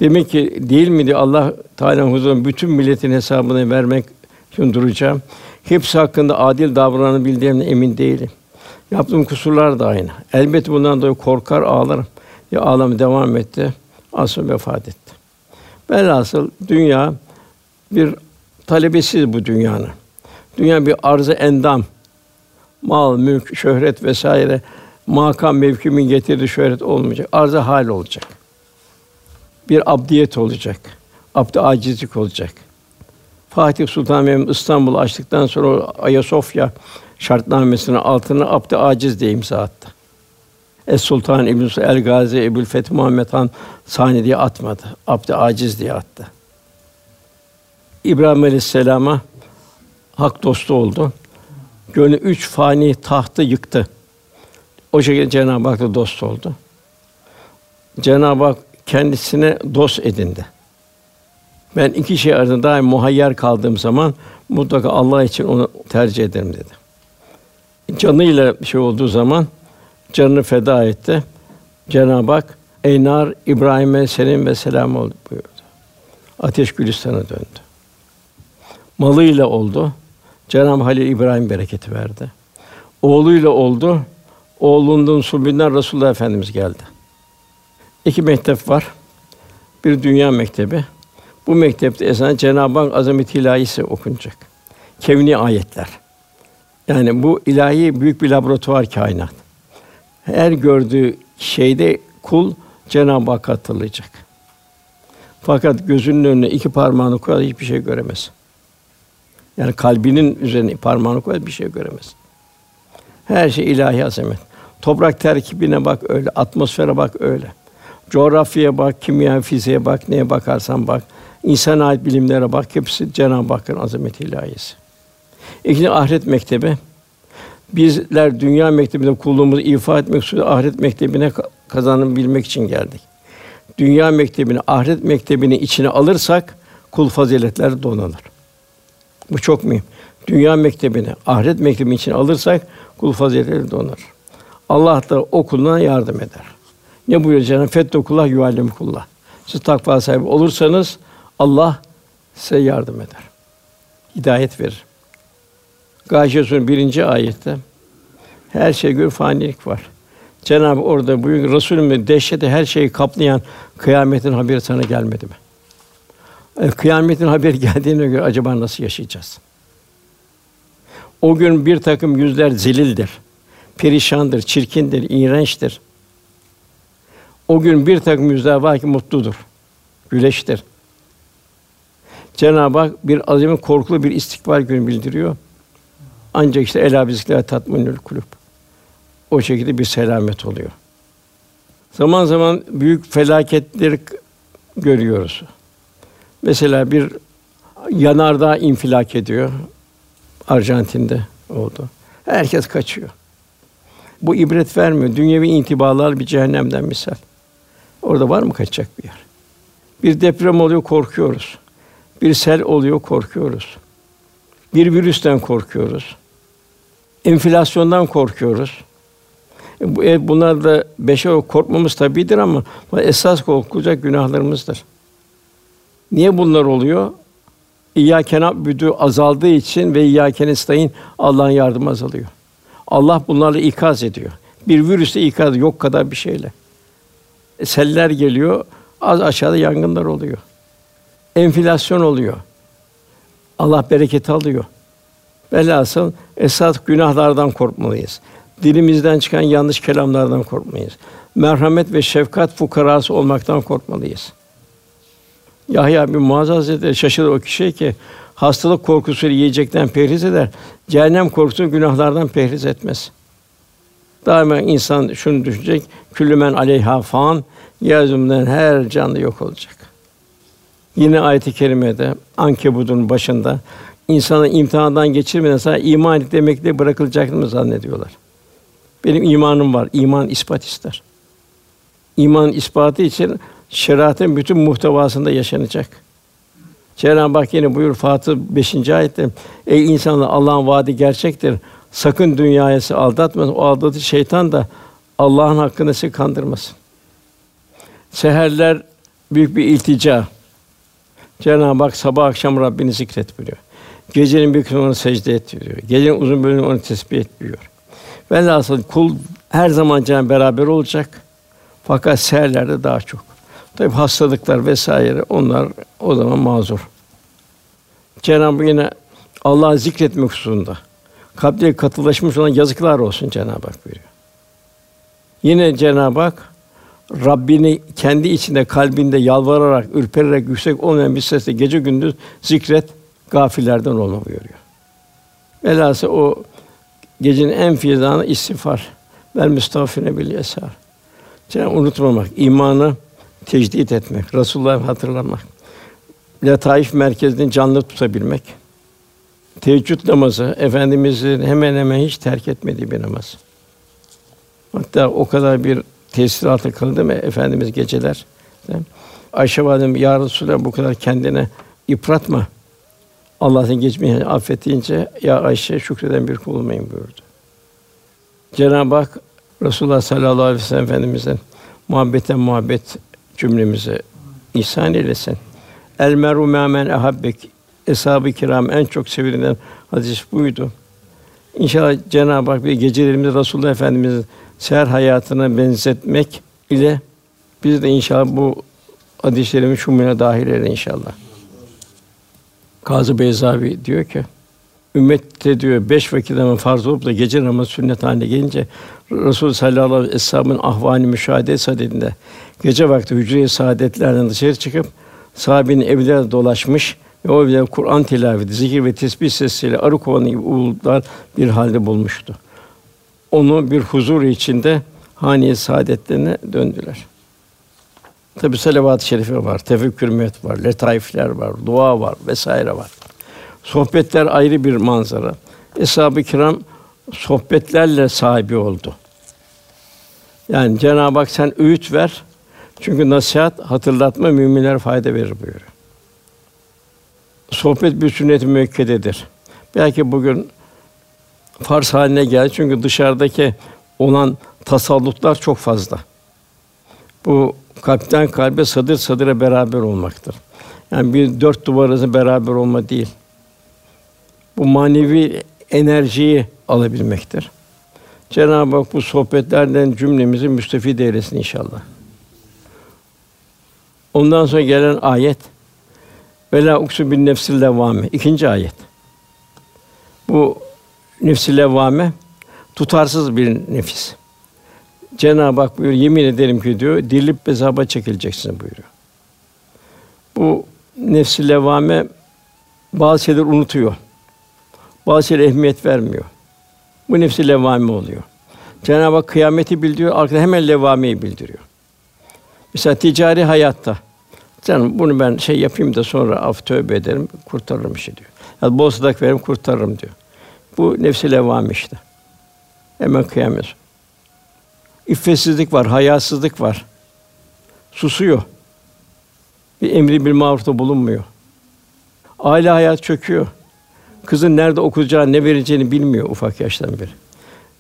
Demek ki değil mi diyor Allah Teala huzurunda bütün milletin hesabını vermek için duracağım. Hepsi hakkında adil davranabildiğimden emin değilim. Yaptığım kusurlar da aynı. Elbette bundan dolayı korkar ağlarım. Ya ağlam devam etti. Asıl vefat etti. Velhasıl dünya bir talebesiz bu dünyanın. Dünya bir arzı endam, mal, mülk, şöhret vesaire makam mevkimin getirdiği şöhret olmayacak. Arzı hal olacak. Bir abdiyet olacak. Abd acizlik olacak. Fatih Sultan Mehmet İstanbul açtıktan sonra Ayasofya şartnamesinin altına abd aciz diye imza attı. Es Sultan İbn El Gazi Ebu'l Feth Muhammed Han sahne diye atmadı. Abd aciz diye attı. İbrahim Aleyhisselam'a hak dostu oldu. Gönlü üç fani tahtı yıktı. O şekilde Cenab-ı Hak da dost oldu. Cenab-ı Hak kendisine dost edindi. Ben iki şey arasında daim muhayyer kaldığım zaman mutlaka Allah için onu tercih ederim dedi. Canıyla bir şey olduğu zaman canını feda etti. Cenab-ı Hak Eynar İbrahim'e senin ve selam oldu buyurdu. Ateş Gülistan'a döndü. Malıyla oldu. Cenab-ı Halil İbrahim bereketi verdi. Oğluyla oldu. Oğlunun sulbünden Resulullah Efendimiz geldi. İki mektep var. Bir dünya mektebi. Bu mektepte esasen Cenab-ı Hak azamet ilahisi okunacak. Kevni ayetler. Yani bu ilahi büyük bir laboratuvar kainat. Her gördüğü şeyde kul Cenab-ı Hak hatırlayacak. Fakat gözünün önüne iki parmağını koyar hiçbir şey göremez. Yani kalbinin üzerine parmağını koyar bir şey göremez. Her şey ilahi azamet. Toprak terkibine bak öyle, atmosfere bak öyle. Coğrafyaya bak, kimya, fiziğe bak, neye bakarsan bak. İnsan ait bilimlere bak, hepsi Cenab-ı Hakk'ın azameti ilahisi. İkinci ahiret mektebi. Bizler dünya mektebinde kulluğumuzu ifa etmek suretiyle ahiret mektebine kazanabilmek için geldik. Dünya mektebini, ahiret mektebini içine alırsak kul faziletler donanır. Bu çok mühim. Dünya mektebini, ahiret mektebini içine alırsak kul faziletleri donar. Allah da o kuluna yardım eder. Ne buyuruyor Cenab-ı Fettekullah yuallimukullah. Siz takva sahibi olursanız Allah size yardım eder. Hidayet verir. Gâşiye Suresi birinci ayette her şey gör fanilik var. Cenab-ı orada buyuruyor Resulüm dehşete her şeyi kaplayan kıyametin haberi sana gelmedi mi? E, kıyametin haberi geldiğine göre acaba nasıl yaşayacağız? O gün bir takım yüzler zelildir, perişandır, çirkindir, iğrençtir. O gün bir takım yüzler var ki mutludur, güleştir. Cenab-ı Hak bir azami korkulu bir istikbal günü bildiriyor. Ancak işte elâ bizikler tatminül kulüp. O şekilde bir selamet oluyor. Zaman zaman büyük felaketleri görüyoruz. Mesela bir yanardağ infilak ediyor. Arjantin'de oldu. Herkes kaçıyor. Bu ibret vermiyor. Dünyevi intibalar bir cehennemden misal. Orada var mı kaçacak bir yer? Bir deprem oluyor korkuyoruz. Bir sel oluyor korkuyoruz. Bir virüsten korkuyoruz. Enflasyondan korkuyoruz. E, evet, bunlar da beşer korkmamız tabidir ama esas korkulacak günahlarımızdır. Niye bunlar oluyor? İyyâke na'budu azaldığı için ve İyyâke nestaîn Allah'ın yardımı azalıyor. Allah bunlarla ikaz ediyor. Bir virüsle ikaz yok kadar bir şeyle. E, seller geliyor, az aşağıda yangınlar oluyor. Enflasyon oluyor. Allah bereket alıyor. Velhasıl esas günahlardan korkmalıyız. Dilimizden çıkan yanlış kelamlardan korkmayız. Merhamet ve şefkat fukarası olmaktan korkmalıyız. Yahya bin Muaz Hazretleri şaşırır o kişiye ki hastalık korkusuyla yiyecekten perhiz eder, cehennem korkusu günahlardan perhiz etmez. Daima insan şunu düşünecek, küllümen aleyha fan, yeryüzünden her canlı yok olacak. Yine ayet-i kerimede Ankebut'un başında insanı imtihandan geçirmeden sonra iman demekle bırakılacak mı zannediyorlar. Benim imanım var. İman ispat ister. İman ispatı için şeriatın bütün muhtevasında yaşanacak. Cenab-ı Hak yine buyur Fatih 5. ayette Ey insanlar Allah'ın vaadi gerçektir. Sakın dünyaya aldatmasın. O aldatı şeytan da Allah'ın hakkını sizi kandırmasın. Seherler büyük bir iltica. Cenab-ı Hak sabah akşam Rabbini zikret buyuruyor. Gecenin bir kısmını secde et diyor. Gecenin uzun bölümünü onu tesbih et buyuruyor. Velhasıl kul her zaman Cenab beraber olacak. Fakat seherlerde daha çok. Tabi hastalıklar vesaire onlar o zaman mazur. Cenab-ı yine Allah zikretmek hususunda kalple katılaşmış olan yazıklar olsun Cenab-ı Hak buyuruyor. Yine Cenab-ı Hak Rabbini kendi içinde kalbinde yalvararak, ürpererek yüksek olmayan bir sesle gece gündüz zikret, gafillerden olma buyuruyor. Velhâsıl o gecenin en fizanı istiğfar. Vel müstağfirine bil yesar. Cenab unutmamak, imanı tecdit etmek, Resulullah'ı hatırlamak. Letaif merkezini canlı tutabilmek. Teheccüd namazı efendimizin hemen hemen hiç terk etmediği bir namaz. Hatta o kadar bir tesir altında kıldı mı efendimiz geceler. Ayşe validem ya Resulallah bu kadar kendine yıpratma. Allah'ın geçmeyi affettiğince ya Ayşe şükreden bir kul olmayın buyurdu. Cenab-ı Hak Resulullah sallallahu aleyhi ve sellem efendimizin muhabbetten muhabbet cümlemizi ihsan eylesin. El meru men ehabbek Eshab-ı kiram en çok sevilen hadis buydu. İnşallah Cenab-ı Hak bir gecelerimizi Resulullah Efendimizin seher hayatına benzetmek ile biz de inşallah bu hadislerimi şumuna dahil eder inşallah. Kazı Beyzavi diyor ki ümmette diyor beş vakit namaz farz olup da gece namazı sünnet haline gelince Resul sallallahu aleyhi ve sellem'in ahvani müşahede sadedinde gece vakti hücre-i saadetlerden dışarı çıkıp sahabenin evlerinde dolaşmış ve o evde Kur'an tilaveti, zikir ve tesbih sesiyle arı kovanı gibi uğultular bir halde bulmuştu. Onu bir huzur içinde haniye saadetlerine döndüler. Tabi salavat-ı şerife var, tefekkür met var, letaifler var, dua var vesaire var. Sohbetler ayrı bir manzara. Eshab-ı kiram sohbetlerle sahibi oldu. Yani Cenab-ı Hak sen öğüt ver. Çünkü nasihat, hatırlatma müminlere fayda verir buyuruyor. Sohbet bir sünnet-i müekkededir. Belki bugün farz haline geldi çünkü dışarıdaki olan tasallutlar çok fazla. Bu kalpten kalbe, sadır sadıra beraber olmaktır. Yani bir dört duvar arasında beraber olma değil. Bu manevi enerjiyi alabilmektir. Cenab-ı Hak bu sohbetlerden cümlemizi müstefid eylesin inşallah. Ondan sonra gelen ayet Vela uksu bin nefsil levvame. İkinci ayet. Bu nefsi levvame tutarsız bir nefis. Cenab-ı Hak buyuruyor, yemin ederim ki diyor, dirilip bezaba çekileceksin buyuruyor. Bu nefsi levvame bazı şeyler unutuyor. Bazı şeylere vermiyor. Bu nefsi levvame oluyor. Cenab-ı Hak kıyameti bildiriyor, arkada hemen levvameyi bildiriyor. Mesela ticari hayatta canım bunu ben şey yapayım da sonra af tövbe ederim, kurtarırım işi diyor. Ya bol sadak veririm, kurtarırım diyor. Bu nefsi levvame işte. Hemen kıyamet. İffetsizlik var, hayasızlık var. Susuyor. Bir emri bil marufta bulunmuyor. Aile hayat çöküyor. Kızın nerede okuyacağı, ne vereceğini bilmiyor ufak yaştan beri.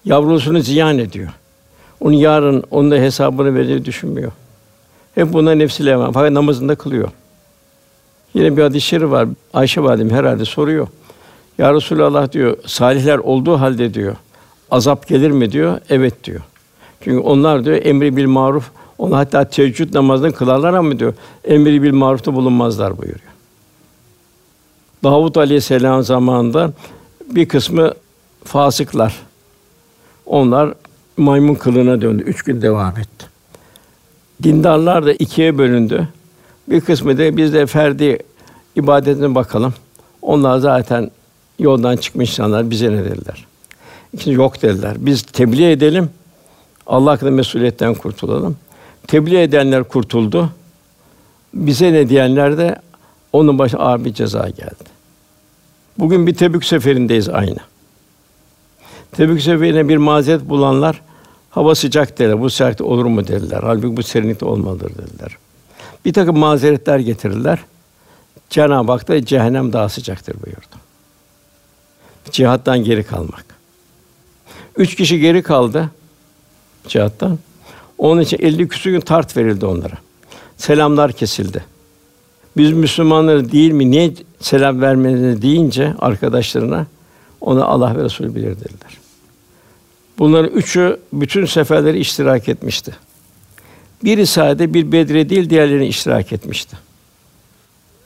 Yavrusunu ziyan ediyor. Onun yarın onun da hesabını vereceğini düşünmüyor. Hep buna nefsiyle hemen. Fakat namazında kılıyor. Yine bir şerif var. Ayşe validem herhalde soruyor. Ya Resulallah diyor, salihler olduğu halde diyor, azap gelir mi diyor? Evet diyor. Çünkü onlar diyor emri bil maruf, onu hatta teheccüd namazını kılarlar ama diyor emri bil marufta bulunmazlar buyuruyor. Davud Aleyhisselam zamanında bir kısmı fasıklar. Onlar maymun kılığına döndü. Üç gün devam etti. Dindarlar da ikiye bölündü. Bir kısmı da biz de ferdi ibadetine bakalım. Onlar zaten yoldan çıkmış insanlar bize ne dediler? İkinci yok dediler. Biz tebliğ edelim. Allah hakkında mesuliyetten kurtulalım. Tebliğ edenler kurtuldu. Bize ne diyenler de onun başı ağır bir ceza geldi. Bugün bir Tebük seferindeyiz aynı. Tebük seferine bir mazeret bulanlar hava sıcak dediler. Bu sıcakta olur mu dediler. Halbuki bu serinlikte olmalıdır dediler. Bir takım mazeretler getirirler. Cenab-ı Hak da cehennem daha sıcaktır buyurdu. Cihattan geri kalmak. Üç kişi geri kaldı cihattan. Onun için 50 küsur gün tart verildi onlara. Selamlar kesildi. Biz Müslümanları değil mi niye selam vermenizi deyince arkadaşlarına ona Allah ve Resul bilir dediler. Bunların üçü bütün seferleri iştirak etmişti. Biri sadece bir Bedre değil diğerlerini iştirak etmişti.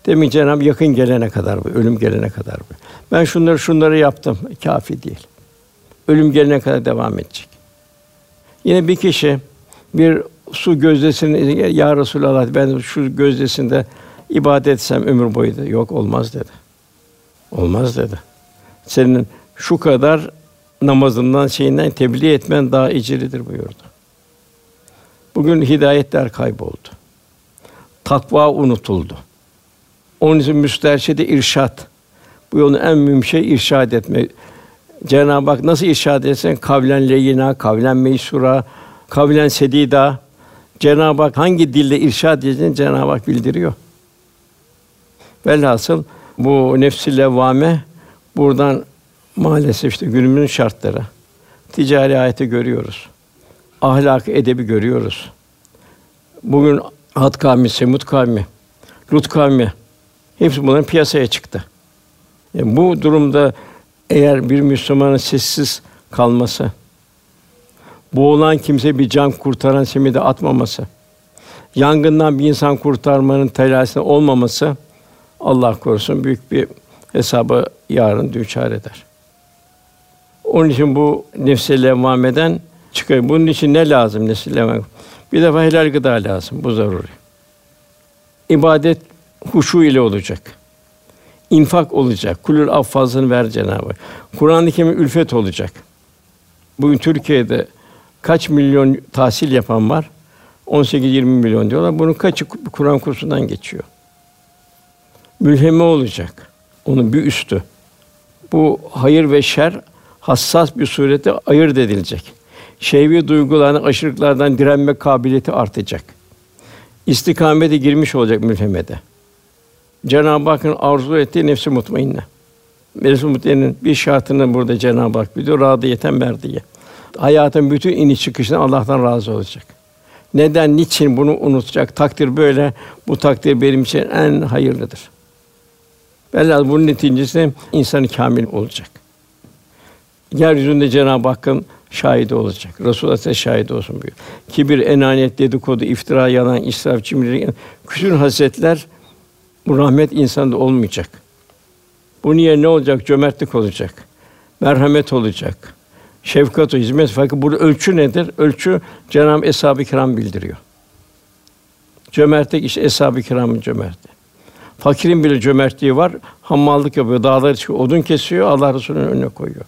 Demin Cenab-ı yakın gelene kadar bu, ölüm gelene kadar bu. Ben şunları şunları yaptım, kafi değil. Ölüm gelene kadar devam edecek. Yine bir kişi bir su gözdesini ya Resulallah ben şu gözdesinde ibadet etsem ömür boyu da yok olmaz dedi. Olmaz dedi. Senin şu kadar namazından şeyinden tebliğ etmen daha icilidir buyurdu. Bugün hidayetler kayboldu. Takva unutuldu. Onun için müsterşide irşat. Bu yolun en mühim şey irşad etme. Cenab-ı Hak nasıl irşad etsen kavlen leyina, kavlen meysura, kavlen sedida. Cenab-ı Hak hangi dille irşad edeceğini Cenab-ı Hak bildiriyor. Velhasıl bu nefs-i levvame buradan maalesef işte günümüzün şartları ticari hayatı görüyoruz. Ahlak edebi görüyoruz. Bugün Hat kavmi, Semut kavmi, Lut kavmi hepsi bunların piyasaya çıktı. Yani bu durumda eğer bir Müslümanın sessiz kalması, boğulan kimse bir can kurtaran simidi atmaması, yangından bir insan kurtarmanın telaşında olmaması Allah korusun büyük bir hesabı yarın düçar eder. Onun için bu nefsi levvameden çıkıyor. Bunun için ne lazım nefsi levvame? Bir defa helal gıda lazım. Bu zaruri. İbadet huşu ile olacak. İnfak olacak. Kulül affazını ver Cenabı Hak. Kur'an-ı Kerim ülfet olacak. Bugün Türkiye'de kaç milyon tahsil yapan var? 18-20 milyon diyorlar. Bunun kaçı Kur'an kursundan geçiyor? Mülheme olacak. Onun bir üstü. Bu hayır ve şer hassas bir surette ayırt edilecek. Şehvi duyguların aşırılıklardan direnme kabiliyeti artacak. İstikamete girmiş olacak mülhemede. Cenab-ı Hakk'ın arzu ettiği nefsi mutmainne. Nefsi mutmainne'nin bir şartını burada Cenab-ı Hak biliyor. Radiyeten merdiye. Hayatın bütün iniş çıkışında Allah'tan razı olacak. Neden, niçin bunu unutacak? Takdir böyle. Bu takdir benim için en hayırlıdır. Velhâsıl bunun neticesi insanı kamil olacak. Yeryüzünde Cenab-ı Hakk'ın şahidi olacak. Resulullah size şahit olsun buyuruyor. Kibir, enaniyet, dedikodu, iftira, yalan, israf, cimrilik, bütün hasetler bu rahmet insanda olmayacak. Bu niye ne olacak? Cömertlik olacak. Merhamet olacak. Şefkat, hizmet. Fakat burada ölçü nedir? Ölçü Cenab-ı Eshab-ı Kiram bildiriyor. Cömertlik işte Eshab-ı Kiram'ın cömertliği. Fakirin bile cömertliği var. Hammallık yapıyor, dağları çıkıyor, odun kesiyor, Allah Resulü'nün önüne koyuyor.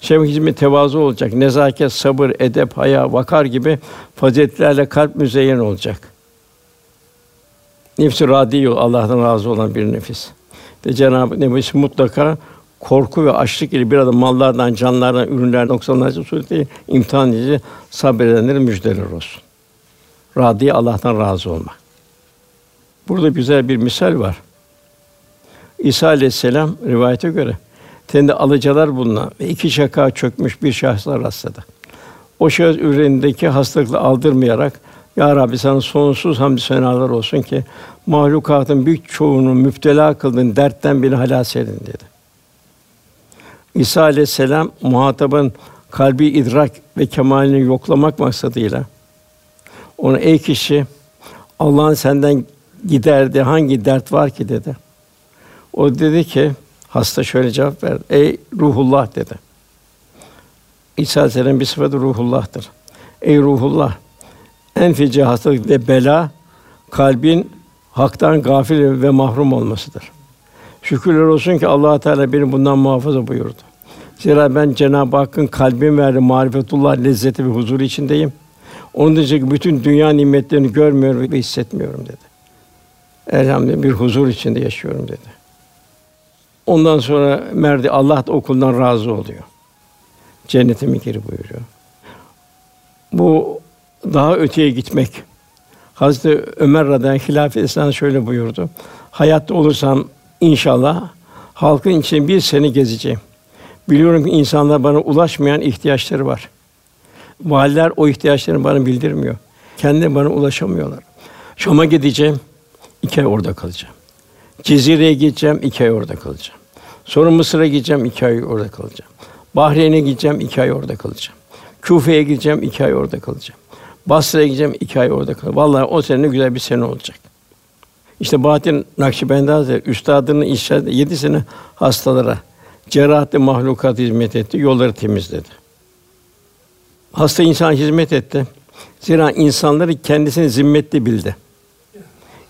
Şefkat hizmet tevazu olacak. Nezaket, sabır, edep, haya, vakar gibi faziletlerle kalp müzeyyen olacak. Nefsi radi Allah'tan razı olan bir nefis. Ve Cenab-ı Nefis mutlaka korku ve açlık ile bir adam mallardan, canlardan, ürünlerden noksanlarca sureti imtihan edici sabredenlere müjdeler olsun. Radi Allah'tan razı olmak. Burada güzel bir misal var. İsa aleyhisselam rivayete göre teninde alıcalar bulunan ve iki şaka çökmüş bir şahslar rastladı. O şahıs üzerindeki hastalıkla aldırmayarak ya Rabbi sana sonsuz hamd senalar olsun ki mahlukatın büyük çoğunu müptela kıldın dertten beni halas edin dedi. İsa aleyhisselam muhatabın kalbi idrak ve kemalini yoklamak maksadıyla ona ey kişi Allah'ın senden giderdi hangi dert var ki dedi. O dedi ki hasta şöyle cevap verdi. Ey ruhullah dedi. İsa Aleyhisselam bir sıfatı ruhullah'tır. Ey ruhullah en feci hastalık ve bela kalbin haktan gafil ve mahrum olmasıdır. Şükürler olsun ki Allah Teala beni bundan muhafaza buyurdu. Zira ben Cenab-ı Hakk'ın kalbim verdiği marifetullah lezzeti ve huzuru içindeyim. Onun dışındaki bütün dünya nimetlerini görmüyorum ve hissetmiyorum dedi. Elhamdülillah bir huzur içinde yaşıyorum dedi. Ondan sonra merdi Allah da okuldan razı oluyor. Cennetime gir buyuruyor. Bu daha öteye gitmek. Hazreti Ömer radıyallahu anh hilafet esnasında şöyle buyurdu. Hayatta olursam inşallah halkın için bir sene gezeceğim. Biliyorum ki insanlar bana ulaşmayan ihtiyaçları var. Valiler o ihtiyaçlarını bana bildirmiyor. Kendi bana ulaşamıyorlar. Şam'a gideceğim, iki ay orada kalacağım. Cezire'ye gideceğim, iki ay orada kalacağım. Sonra Mısır'a gideceğim, iki ay orada kalacağım. Bahreyn'e gideceğim, iki ay orada kalacağım. Küfe'ye gideceğim, iki ay orada kalacağım. Basra'ya gideceğim, iki ay orada kalacağım. Vallahi o sene güzel bir sene olacak. İşte Bahattin Nakşibendi Hazretleri üstadının inşaat yedi sene hastalara cerrahat mahlukat hizmet etti, yolları temizledi. Hasta insan hizmet etti. Zira insanları kendisini zimmetli bildi.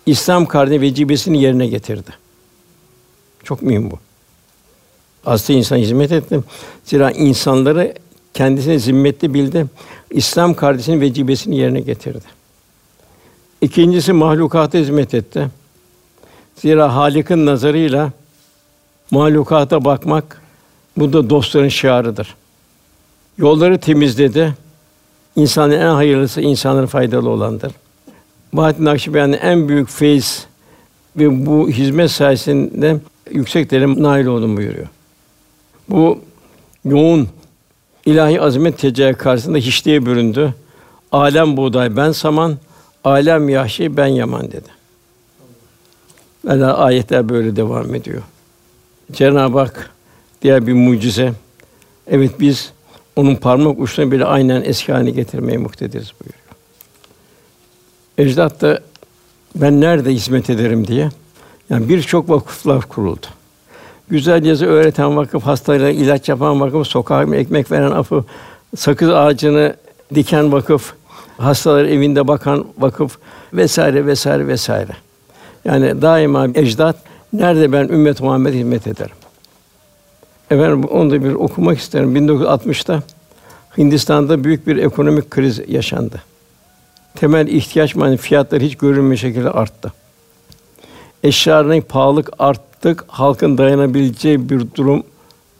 İslam kardeşi vecibesini yerine getirdi. Çok mühim bu. Hasta insan hizmet etti. Zira insanları kendisini zimmetli bildi. İslam kardeşinin vecibesini yerine getirdi. İkincisi mahlukata hizmet etti. Zira Halik'in nazarıyla mahlukata bakmak bu da dostların şiarıdır. Yolları temizledi. İnsanın en hayırlısı insanlara faydalı olandır. Bahattin Nakşibendi en büyük feyiz ve bu hizmet sayesinde yüksek derece nail oldum buyuruyor. Bu yoğun ilahi azamet tecelli karşısında hiçliğe büründü. Alem buğday ben saman, alem yahşi ben yaman dedi. Vela ayetler böyle devam ediyor. Cenab-ı Hak diğer bir mucize. Evet biz onun parmak uçlarını bile aynen eski haline getirmeye muktediriz buyuruyor. Ecdat da ben nerede hizmet ederim diye yani birçok vakıflar kuruldu. Güzel yazı öğreten vakıf, hastayla ilaç yapan vakıf, sokağa ekmek veren afı, sakız ağacını diken vakıf, hastalar evinde bakan vakıf vesaire vesaire vesaire. Yani daima ecdat nerede ben ümmet Muhammed hizmet ederim. Efendim onu da bir okumak isterim. 1960'ta Hindistan'da büyük bir ekonomik kriz yaşandı. Temel ihtiyaç mani fiyatları hiç görülmemiş şekilde arttı. Eşyaların pahalılık arttık, halkın dayanabileceği bir durum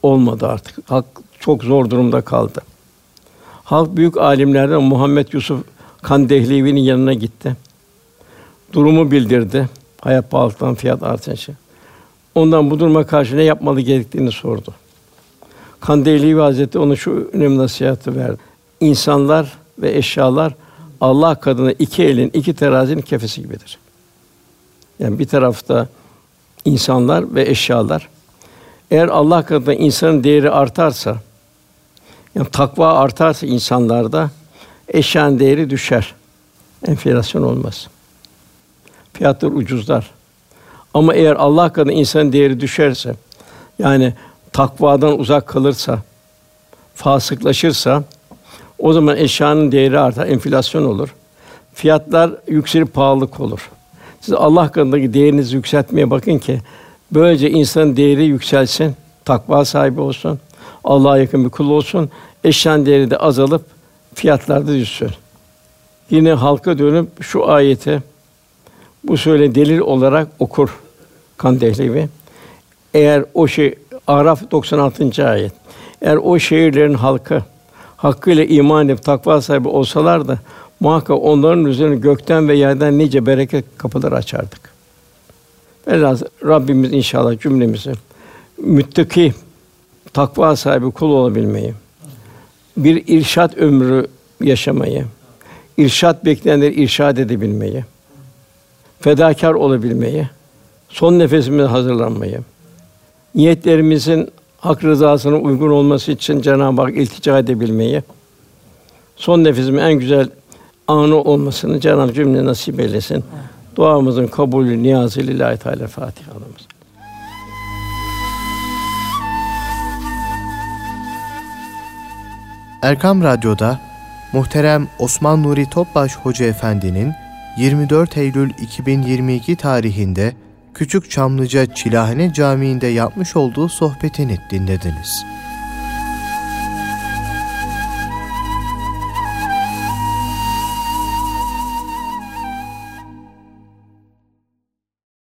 olmadı artık. Halk çok zor durumda kaldı. Halk büyük alimlerden Muhammed Yusuf Kandehlivi'nin yanına gitti. Durumu bildirdi. Hayat pahalılıktan fiyat artışı. Ondan bu duruma karşı ne yapmalı gerektiğini sordu. Kandehlivi Hazretleri ona şu önemli nasihatı verdi. İnsanlar ve eşyalar Allah kadına iki elin, iki terazinin kefesi gibidir. Yani bir tarafta insanlar ve eşyalar. Eğer Allah katında insanın değeri artarsa, yani takva artarsa insanlarda eşyanın değeri düşer. Enflasyon olmaz. Fiyatlar ucuzlar. Ama eğer Allah katında insanın değeri düşerse, yani takvadan uzak kalırsa, fasıklaşırsa, o zaman eşyanın değeri artar, enflasyon olur. Fiyatlar yükselip pahalılık olur. Siz Allah katındaki değerinizi yükseltmeye bakın ki böylece insanın değeri yükselsin, takva sahibi olsun, Allah'a yakın bir kul olsun, eşyan değeri de azalıp fiyatlar da düşsün. Yine halka dönüp şu ayeti bu söyle delil olarak okur Kandehlevi. Eğer o şey Araf 96. ayet. Eğer o şehirlerin halkı hakkıyla iman edip takva sahibi olsalar da muhakkak onların üzerine gökten ve yerden nice bereket kapıları açardık. Velhâsıl Rabbimiz inşallah cümlemizi müttaki, takva sahibi kul olabilmeyi, bir irşat ömrü yaşamayı, irşat bekleyenleri irşad edebilmeyi, fedakar olabilmeyi, son nefesimize hazırlanmayı, niyetlerimizin hak rızasına uygun olması için Cenab-ı Hak iltica edebilmeyi, son nefesimin en güzel anı olmasını Cenab-ı Hak cümle nasip eylesin. Duamızın kabulü niyazı lillahi teala Fatiha. Erkam Radyo'da muhterem Osman Nuri Topbaş Hoca Efendi'nin 24 Eylül 2022 tarihinde Küçük Çamlıca Çilahane Camii'nde yapmış olduğu sohbetini dinlediniz.